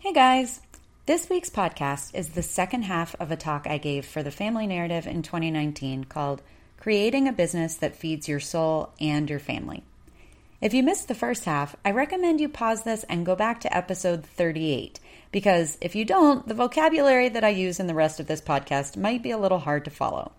Hey guys! This week's podcast is the second half of a talk I gave for the Family Narrative in 2019 called Creating a Business That Feeds Your Soul and Your Family. If you missed the first half, I recommend you pause this and go back to episode 38, because if you don't, the vocabulary that I use in the rest of this podcast might be a little hard to follow.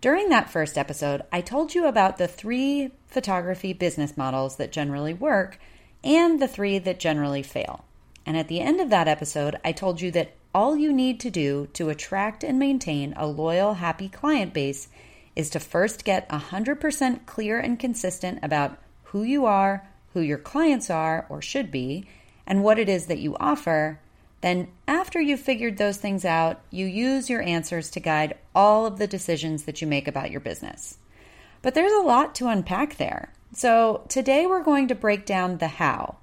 During that first episode, I told you about the three photography business models that generally work and the three that generally fail. And at the end of that episode, I told you that all you need to do to attract and maintain a loyal, happy client base is to first get 100% clear and consistent about who you are, who your clients are or should be, and what it is that you offer. Then, after you've figured those things out, you use your answers to guide all of the decisions that you make about your business. But there's a lot to unpack there. So, today we're going to break down the how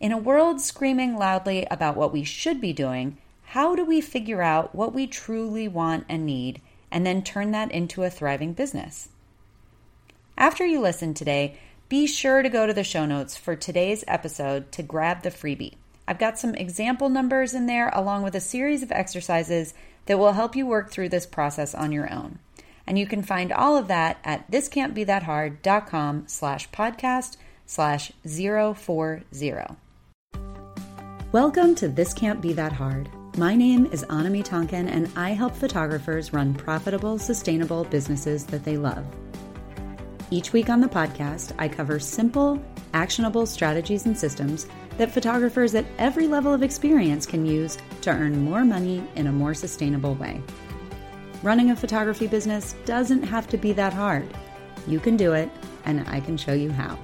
in a world screaming loudly about what we should be doing, how do we figure out what we truly want and need and then turn that into a thriving business? After you listen today, be sure to go to the show notes for today's episode to grab the freebie. I've got some example numbers in there along with a series of exercises that will help you work through this process on your own. And you can find all of that at thiscan'tbethathard.com slash podcast slash 040. Welcome to This Can't Be That Hard. My name is Anami Tonkin, and I help photographers run profitable, sustainable businesses that they love. Each week on the podcast, I cover simple, actionable strategies and systems that photographers at every level of experience can use to earn more money in a more sustainable way. Running a photography business doesn't have to be that hard. You can do it, and I can show you how.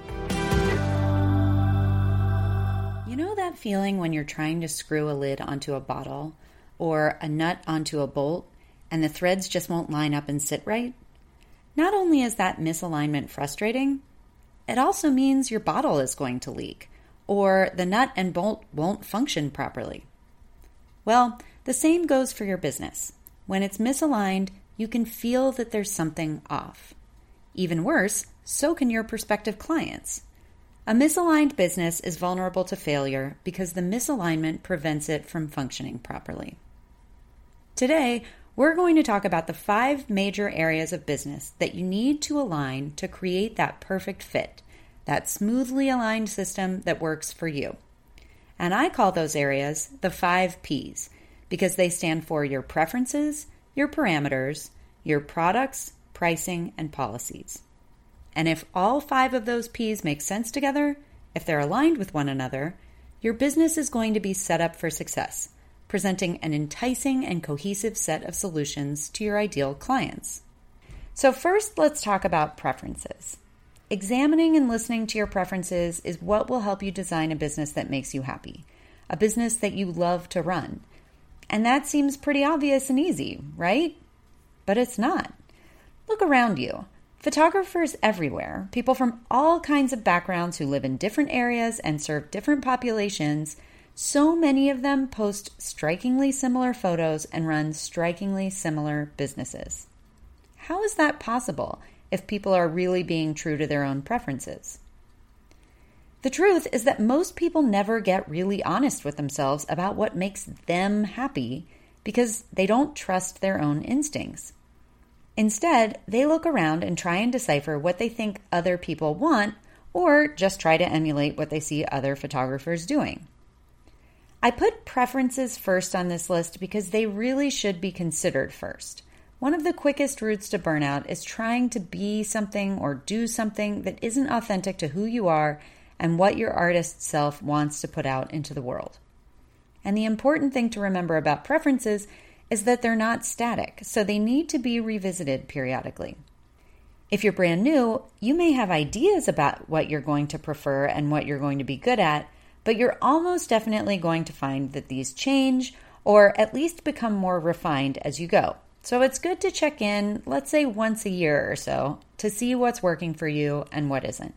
Feeling when you're trying to screw a lid onto a bottle or a nut onto a bolt and the threads just won't line up and sit right? Not only is that misalignment frustrating, it also means your bottle is going to leak or the nut and bolt won't function properly. Well, the same goes for your business. When it's misaligned, you can feel that there's something off. Even worse, so can your prospective clients. A misaligned business is vulnerable to failure because the misalignment prevents it from functioning properly. Today, we're going to talk about the five major areas of business that you need to align to create that perfect fit, that smoothly aligned system that works for you. And I call those areas the five P's because they stand for your preferences, your parameters, your products, pricing, and policies. And if all five of those P's make sense together, if they're aligned with one another, your business is going to be set up for success, presenting an enticing and cohesive set of solutions to your ideal clients. So, first, let's talk about preferences. Examining and listening to your preferences is what will help you design a business that makes you happy, a business that you love to run. And that seems pretty obvious and easy, right? But it's not. Look around you. Photographers everywhere, people from all kinds of backgrounds who live in different areas and serve different populations, so many of them post strikingly similar photos and run strikingly similar businesses. How is that possible if people are really being true to their own preferences? The truth is that most people never get really honest with themselves about what makes them happy because they don't trust their own instincts. Instead, they look around and try and decipher what they think other people want or just try to emulate what they see other photographers doing. I put preferences first on this list because they really should be considered first. One of the quickest routes to burnout is trying to be something or do something that isn't authentic to who you are and what your artist self wants to put out into the world. And the important thing to remember about preferences is that they're not static, so they need to be revisited periodically. If you're brand new, you may have ideas about what you're going to prefer and what you're going to be good at, but you're almost definitely going to find that these change or at least become more refined as you go. So it's good to check in, let's say once a year or so, to see what's working for you and what isn't.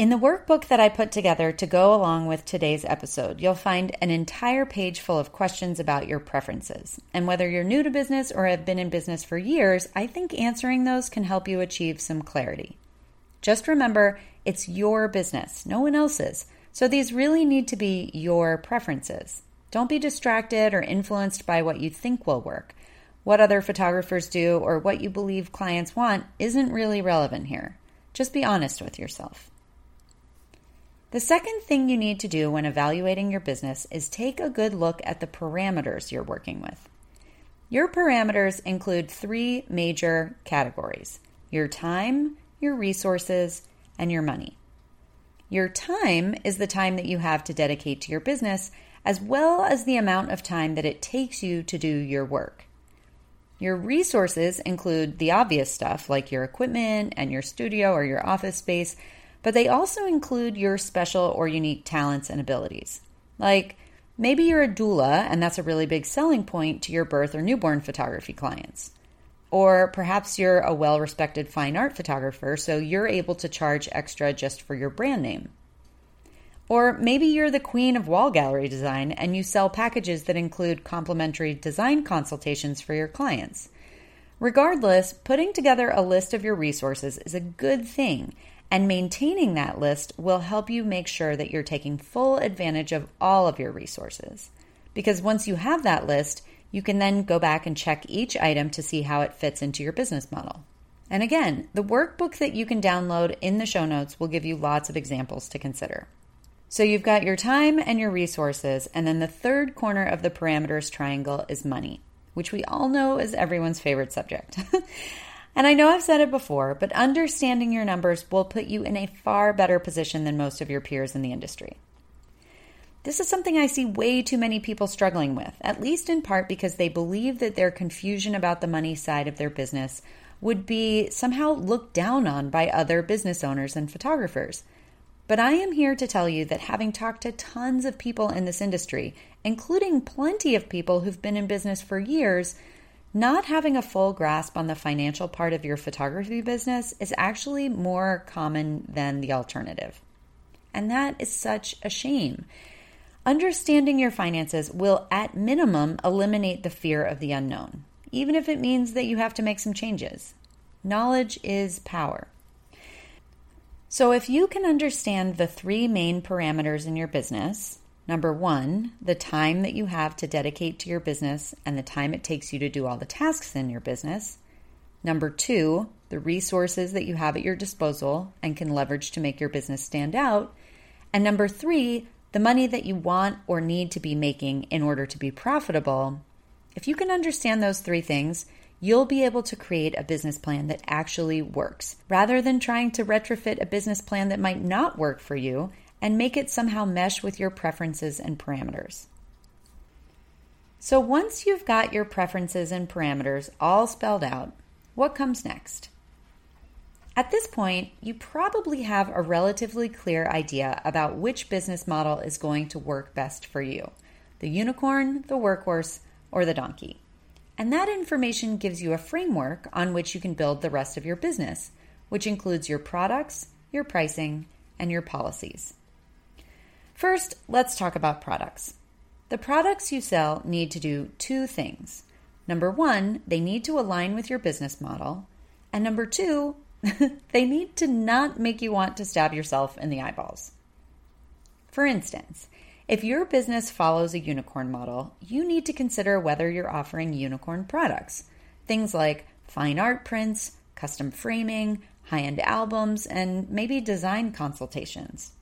In the workbook that I put together to go along with today's episode, you'll find an entire page full of questions about your preferences. And whether you're new to business or have been in business for years, I think answering those can help you achieve some clarity. Just remember, it's your business, no one else's. So these really need to be your preferences. Don't be distracted or influenced by what you think will work. What other photographers do or what you believe clients want isn't really relevant here. Just be honest with yourself. The second thing you need to do when evaluating your business is take a good look at the parameters you're working with. Your parameters include three major categories your time, your resources, and your money. Your time is the time that you have to dedicate to your business, as well as the amount of time that it takes you to do your work. Your resources include the obvious stuff like your equipment and your studio or your office space, but they also include your special or unique talents and abilities. Like maybe you're a doula, and that's a really big selling point to your birth or newborn photography clients. Or perhaps you're a well respected fine art photographer, so you're able to charge extra just for your brand name. Or maybe you're the queen of wall gallery design and you sell packages that include complimentary design consultations for your clients. Regardless, putting together a list of your resources is a good thing, and maintaining that list will help you make sure that you're taking full advantage of all of your resources. Because once you have that list, you can then go back and check each item to see how it fits into your business model. And again, the workbook that you can download in the show notes will give you lots of examples to consider. So you've got your time and your resources, and then the third corner of the parameters triangle is money, which we all know is everyone's favorite subject. and I know I've said it before, but understanding your numbers will put you in a far better position than most of your peers in the industry. This is something I see way too many people struggling with, at least in part because they believe that their confusion about the money side of their business would be somehow looked down on by other business owners and photographers. But I am here to tell you that having talked to tons of people in this industry, including plenty of people who've been in business for years, not having a full grasp on the financial part of your photography business is actually more common than the alternative. And that is such a shame Understanding your finances will, at minimum, eliminate the fear of the unknown, even if it means that you have to make some changes. Knowledge is power. So, if you can understand the three main parameters in your business number one, the time that you have to dedicate to your business and the time it takes you to do all the tasks in your business. Number two, the resources that you have at your disposal and can leverage to make your business stand out. And number three, the money that you want or need to be making in order to be profitable, if you can understand those three things, you'll be able to create a business plan that actually works rather than trying to retrofit a business plan that might not work for you and make it somehow mesh with your preferences and parameters. So, once you've got your preferences and parameters all spelled out, what comes next? At this point, you probably have a relatively clear idea about which business model is going to work best for you the unicorn, the workhorse, or the donkey. And that information gives you a framework on which you can build the rest of your business, which includes your products, your pricing, and your policies. First, let's talk about products. The products you sell need to do two things. Number one, they need to align with your business model. And number two, they need to not make you want to stab yourself in the eyeballs. For instance, if your business follows a unicorn model, you need to consider whether you're offering unicorn products. Things like fine art prints, custom framing, high end albums, and maybe design consultations.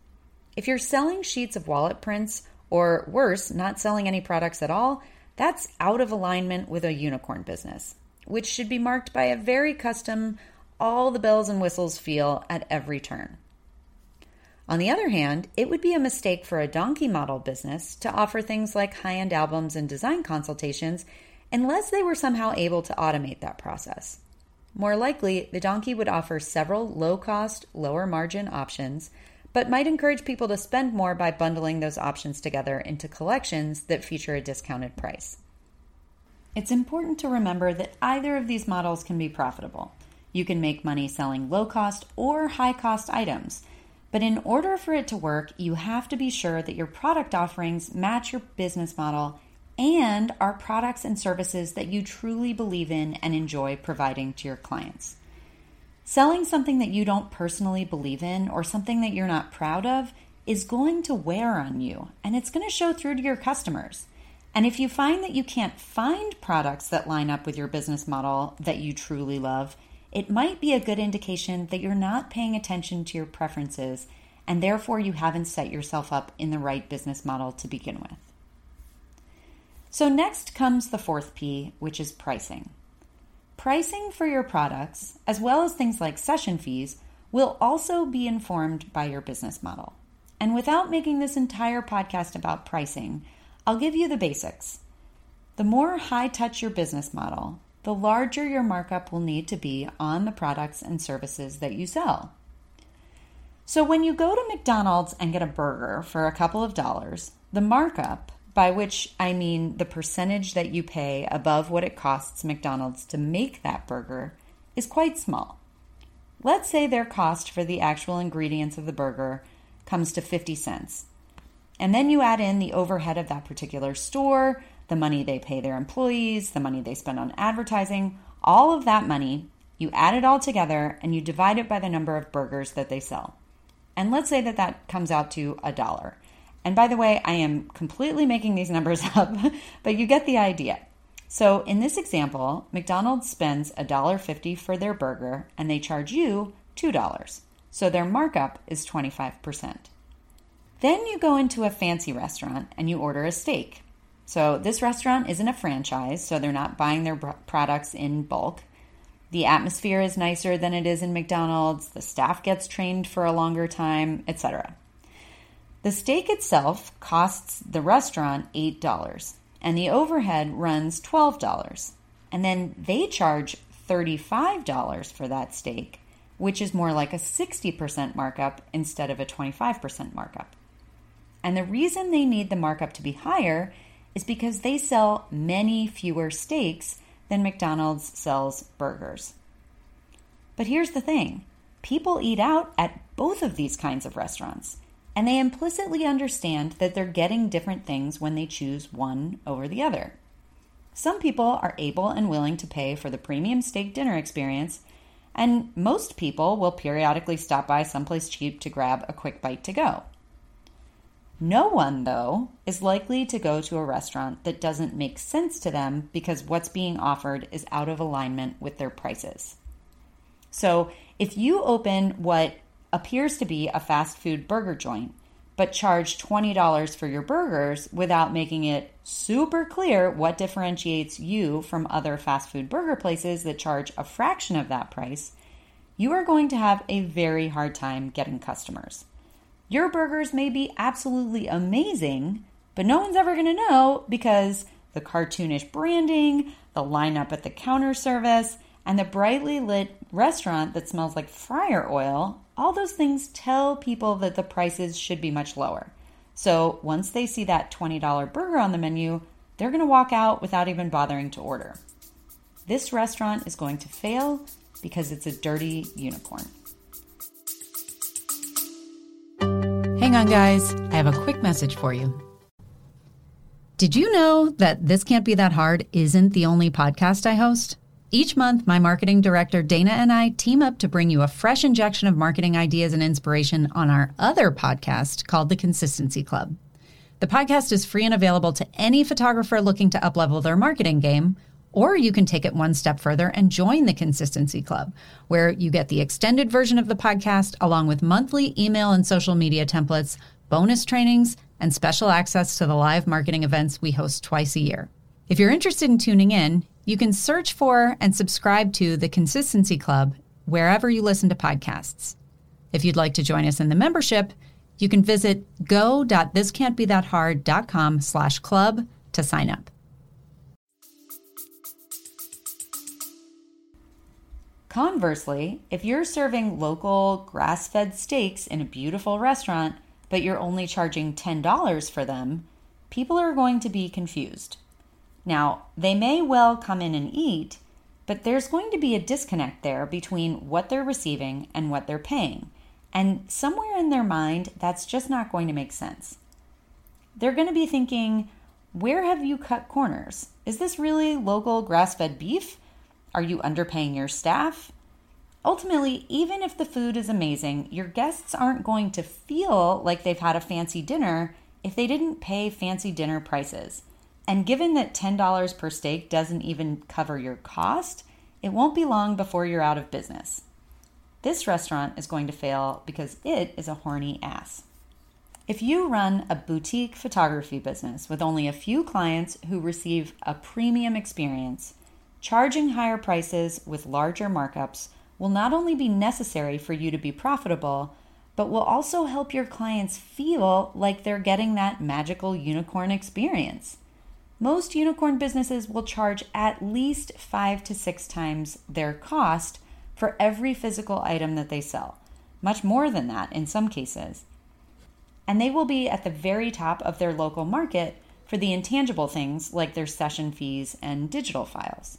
If you're selling sheets of wallet prints, or worse, not selling any products at all, that's out of alignment with a unicorn business, which should be marked by a very custom all the bells and whistles feel at every turn. On the other hand, it would be a mistake for a donkey model business to offer things like high end albums and design consultations unless they were somehow able to automate that process. More likely, the donkey would offer several low cost, lower margin options, but might encourage people to spend more by bundling those options together into collections that feature a discounted price. It's important to remember that either of these models can be profitable. You can make money selling low cost or high cost items. But in order for it to work, you have to be sure that your product offerings match your business model and are products and services that you truly believe in and enjoy providing to your clients. Selling something that you don't personally believe in or something that you're not proud of is going to wear on you and it's going to show through to your customers. And if you find that you can't find products that line up with your business model that you truly love, it might be a good indication that you're not paying attention to your preferences and therefore you haven't set yourself up in the right business model to begin with. So, next comes the fourth P, which is pricing. Pricing for your products, as well as things like session fees, will also be informed by your business model. And without making this entire podcast about pricing, I'll give you the basics. The more high touch your business model, the larger your markup will need to be on the products and services that you sell. So, when you go to McDonald's and get a burger for a couple of dollars, the markup, by which I mean the percentage that you pay above what it costs McDonald's to make that burger, is quite small. Let's say their cost for the actual ingredients of the burger comes to 50 cents. And then you add in the overhead of that particular store, the money they pay their employees, the money they spend on advertising, all of that money, you add it all together and you divide it by the number of burgers that they sell. And let's say that that comes out to a dollar. And by the way, I am completely making these numbers up, but you get the idea. So in this example, McDonald's spends $1.50 for their burger and they charge you $2. So their markup is 25%. Then you go into a fancy restaurant and you order a steak. So this restaurant isn't a franchise, so they're not buying their products in bulk. The atmosphere is nicer than it is in McDonald's, the staff gets trained for a longer time, etc. The steak itself costs the restaurant $8 and the overhead runs $12. And then they charge $35 for that steak, which is more like a 60% markup instead of a 25% markup. And the reason they need the markup to be higher is because they sell many fewer steaks than McDonald's sells burgers. But here's the thing people eat out at both of these kinds of restaurants, and they implicitly understand that they're getting different things when they choose one over the other. Some people are able and willing to pay for the premium steak dinner experience, and most people will periodically stop by someplace cheap to grab a quick bite to go. No one, though, is likely to go to a restaurant that doesn't make sense to them because what's being offered is out of alignment with their prices. So, if you open what appears to be a fast food burger joint, but charge $20 for your burgers without making it super clear what differentiates you from other fast food burger places that charge a fraction of that price, you are going to have a very hard time getting customers. Your burgers may be absolutely amazing, but no one's ever going to know because the cartoonish branding, the lineup at the counter service, and the brightly lit restaurant that smells like fryer oil, all those things tell people that the prices should be much lower. So once they see that $20 burger on the menu, they're going to walk out without even bothering to order. This restaurant is going to fail because it's a dirty unicorn. Hang on, guys. I have a quick message for you. Did you know that This Can't Be That Hard isn't the only podcast I host? Each month, my marketing director, Dana, and I team up to bring you a fresh injection of marketing ideas and inspiration on our other podcast called The Consistency Club. The podcast is free and available to any photographer looking to uplevel their marketing game or you can take it one step further and join the Consistency Club, where you get the extended version of the podcast along with monthly email and social media templates, bonus trainings, and special access to the live marketing events we host twice a year. If you're interested in tuning in, you can search for and subscribe to the Consistency Club wherever you listen to podcasts. If you'd like to join us in the membership, you can visit go.thiscan'tbethathard.com slash club to sign up. Conversely, if you're serving local grass fed steaks in a beautiful restaurant, but you're only charging $10 for them, people are going to be confused. Now, they may well come in and eat, but there's going to be a disconnect there between what they're receiving and what they're paying. And somewhere in their mind, that's just not going to make sense. They're going to be thinking, where have you cut corners? Is this really local grass fed beef? Are you underpaying your staff? Ultimately, even if the food is amazing, your guests aren't going to feel like they've had a fancy dinner if they didn't pay fancy dinner prices. And given that $10 per steak doesn't even cover your cost, it won't be long before you're out of business. This restaurant is going to fail because it is a horny ass. If you run a boutique photography business with only a few clients who receive a premium experience, charging higher prices with larger markups will not only be necessary for you to be profitable, but will also help your clients feel like they're getting that magical unicorn experience. Most unicorn businesses will charge at least five to six times their cost for every physical item that they sell, much more than that in some cases. And they will be at the very top of their local market for the intangible things like their session fees and digital files.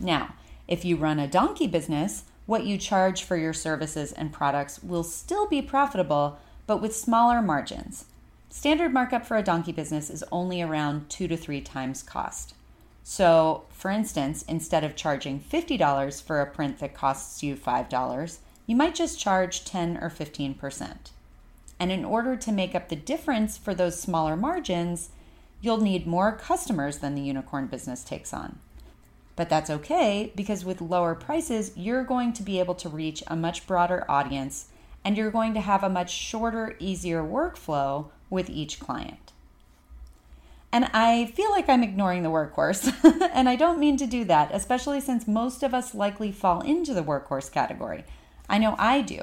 Now, if you run a donkey business, what you charge for your services and products will still be profitable, but with smaller margins. Standard markup for a donkey business is only around two to three times cost. So, for instance, instead of charging $50 for a print that costs you $5, you might just charge 10 or 15%. And in order to make up the difference for those smaller margins, you'll need more customers than the unicorn business takes on. But that's okay because with lower prices, you're going to be able to reach a much broader audience and you're going to have a much shorter, easier workflow with each client. And I feel like I'm ignoring the workhorse, and I don't mean to do that, especially since most of us likely fall into the workhorse category. I know I do.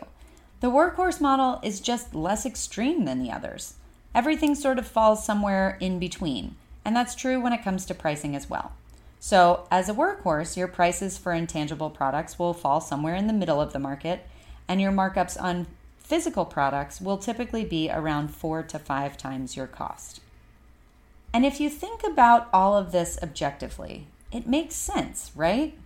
The workhorse model is just less extreme than the others. Everything sort of falls somewhere in between, and that's true when it comes to pricing as well. So, as a workhorse, your prices for intangible products will fall somewhere in the middle of the market, and your markups on physical products will typically be around four to five times your cost. And if you think about all of this objectively, it makes sense, right?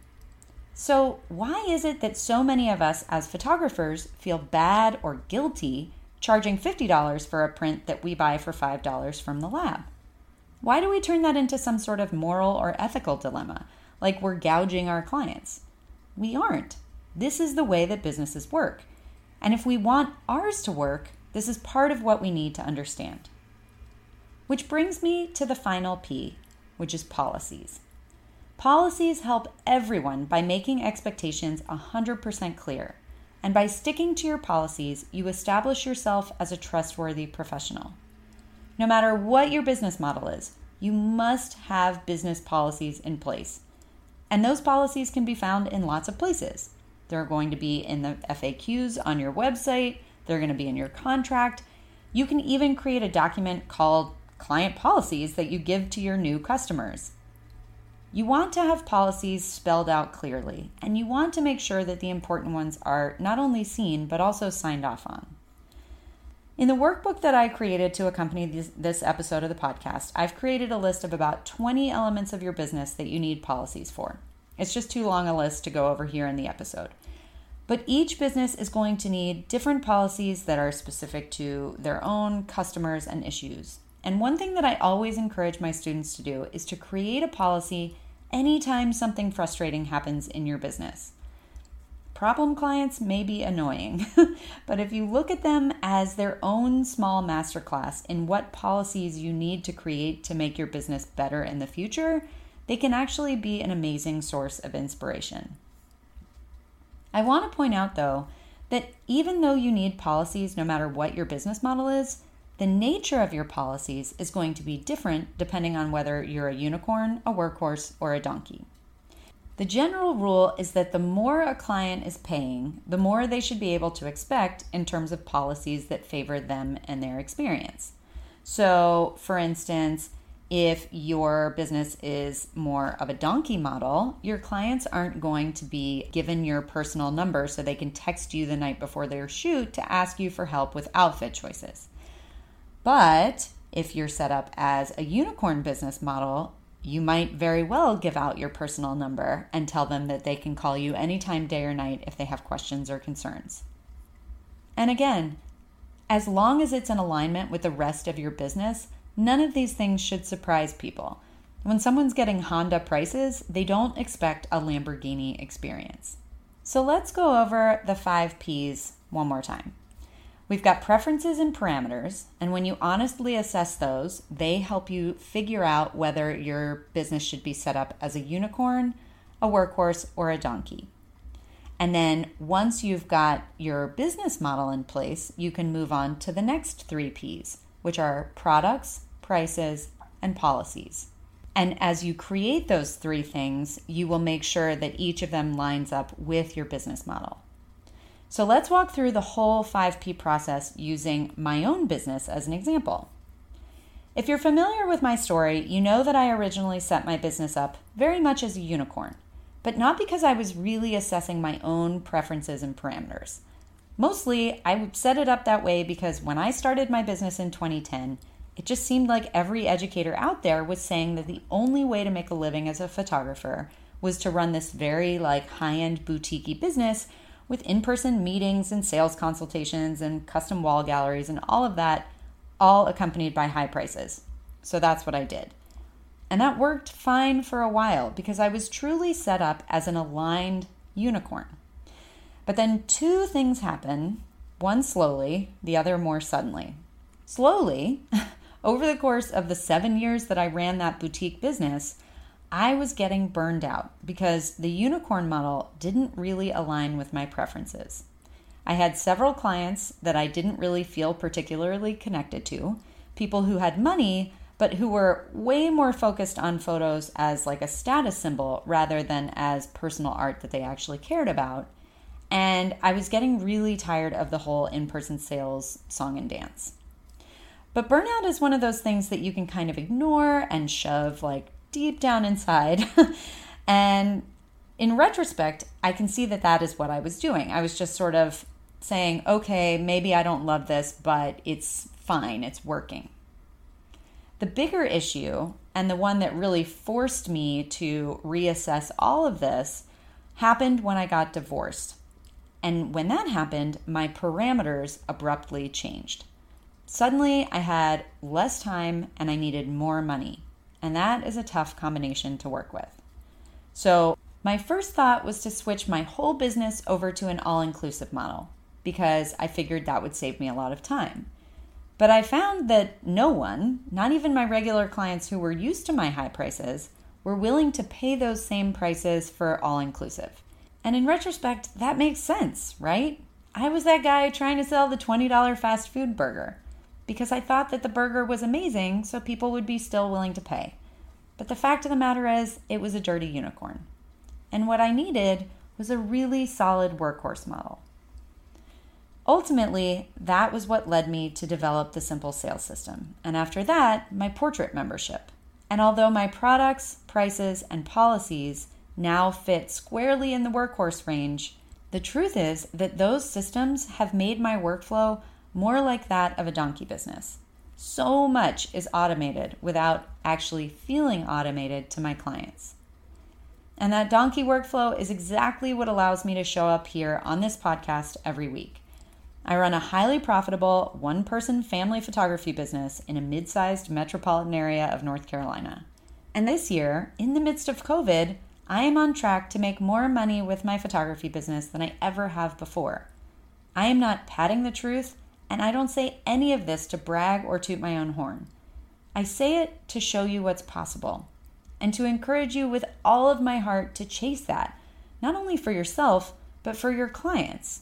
So, why is it that so many of us as photographers feel bad or guilty charging $50 for a print that we buy for $5 from the lab? Why do we turn that into some sort of moral or ethical dilemma, like we're gouging our clients? We aren't. This is the way that businesses work. And if we want ours to work, this is part of what we need to understand. Which brings me to the final P, which is policies. Policies help everyone by making expectations 100% clear. And by sticking to your policies, you establish yourself as a trustworthy professional. No matter what your business model is, you must have business policies in place. And those policies can be found in lots of places. They're going to be in the FAQs on your website, they're going to be in your contract. You can even create a document called client policies that you give to your new customers. You want to have policies spelled out clearly, and you want to make sure that the important ones are not only seen but also signed off on. In the workbook that I created to accompany this, this, episode of the podcast, I've created a list of about 20 elements of your business that you need policies for. It's just too long a list to go over here in the episode. But each business is going to need different policies that are specific to their own customers and issues. And one thing that I always encourage my students to do is to create a policy anytime something frustrating happens in your business. Problem clients may be annoying, but if you look at them as their own small masterclass in what policies you need to create to make your business better in the future, they can actually be an amazing source of inspiration. I want to point out, though, that even though you need policies no matter what your business model is, the nature of your policies is going to be different depending on whether you're a unicorn, a workhorse, or a donkey. The general rule is that the more a client is paying, the more they should be able to expect in terms of policies that favor them and their experience. So, for instance, if your business is more of a donkey model, your clients aren't going to be given your personal number so they can text you the night before their shoot to ask you for help with outfit choices. But if you're set up as a unicorn business model, you might very well give out your personal number and tell them that they can call you anytime, day or night, if they have questions or concerns. And again, as long as it's in alignment with the rest of your business, None of these things should surprise people. When someone's getting Honda prices, they don't expect a Lamborghini experience. So let's go over the five P's one more time, We've got preferences and parameters, and when you honestly assess those, they help you figure out whether your business should be set up as a unicorn, a workhorse, or a donkey. And then once you've got your business model in place, you can move on to the next three P's, which are products, prices, and policies. And as you create those three things, you will make sure that each of them lines up with your business model. So let's walk through the whole 5P process using my own business as an example. If you're familiar with my story, you know that I originally set my business up very much as a unicorn but not because I was really assessing my own preferences and parameters. Mostly, I set it up that way because when I started my business in 2010, it just seemed like every educator out there was saying that the only way to make a living as a photographer was to run this very like high-end boutique business with in-person meetings and sales consultations and custom wall galleries and all of that all accompanied by high prices. So that's what I did. And that worked fine for a while because I was truly set up as an aligned unicorn. But then two things happen one slowly, the other more suddenly. Slowly, over the course of the seven years that I ran that boutique business, I was getting burned out because the unicorn model didn't really align with my preferences. I had several clients that I didn't really feel particularly connected to, people who had money but who were way more focused on photos as like a status symbol rather than as personal art that they actually cared about. And I was getting really tired of the whole in person sales song and dance. But burnout is one of those things that you can kind of ignore and shove like deep down inside. and in retrospect, I can see that that is what I was doing. I was just sort of saying, okay, maybe I don't love this, but it's fine, it's working. The bigger issue, and the one that really forced me to reassess all of this, happened when I got divorced. And when that happened, my parameters abruptly changed. Suddenly, I had less time and I needed more money. And that is a tough combination to work with. So, my first thought was to switch my whole business over to an all inclusive model because I figured that would save me a lot of time. But I found that no one, not even my regular clients who were used to my high prices, were willing to pay those same prices for all inclusive. And in retrospect, that makes sense, right? I was that guy trying to sell the $20 fast food burger because I thought that the burger was amazing, so people would be still willing to pay. But the fact of the matter is, it was a dirty unicorn. And what I needed was a really solid workhorse model. Ultimately, that was what led me to develop the Simple Sales System, and after that, my portrait membership. And although my products, prices, and policies now fit squarely in the workhorse range, the truth is that those systems have made my workflow more like that of a donkey business. So much is automated without actually feeling automated to my clients. And that donkey workflow is exactly what allows me to show up here on this podcast every week. I run a highly profitable one person family photography business in a mid sized metropolitan area of North Carolina. And this year, in the midst of COVID, I am on track to make more money with my photography business than I ever have before. I am not padding the truth, and I don't say any of this to brag or toot my own horn. I say it to show you what's possible and to encourage you with all of my heart to chase that, not only for yourself, but for your clients.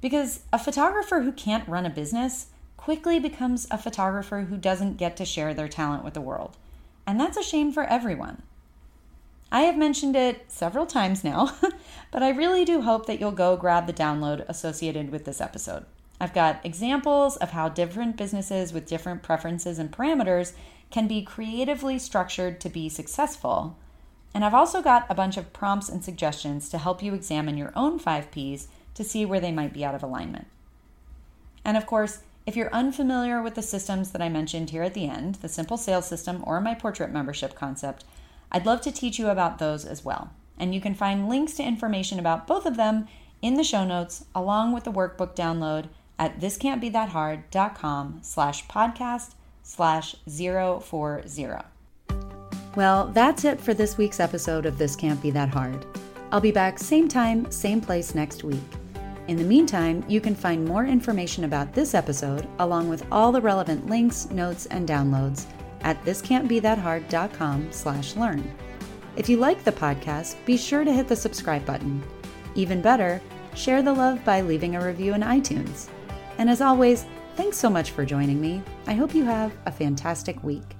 Because a photographer who can't run a business quickly becomes a photographer who doesn't get to share their talent with the world. And that's a shame for everyone. I have mentioned it several times now, but I really do hope that you'll go grab the download associated with this episode. I've got examples of how different businesses with different preferences and parameters can be creatively structured to be successful. And I've also got a bunch of prompts and suggestions to help you examine your own 5 Ps to see where they might be out of alignment. And of course, if you're unfamiliar with the systems that I mentioned here at the end, the simple sales system or my portrait membership concept, I'd love to teach you about those as well. And you can find links to information about both of them in the show notes along with the workbook download at thiscan'tbethathard.com slash podcast slash 040. Well, that's it for this week's episode of This Can't Be That Hard. I'll be back same time, same place next week. In the meantime, you can find more information about this episode, along with all the relevant links, notes, and downloads at thiscan'tbethathard.com slash learn. If you like the podcast, be sure to hit the subscribe button. Even better, share the love by leaving a review in iTunes. And as always, thanks so much for joining me. I hope you have a fantastic week.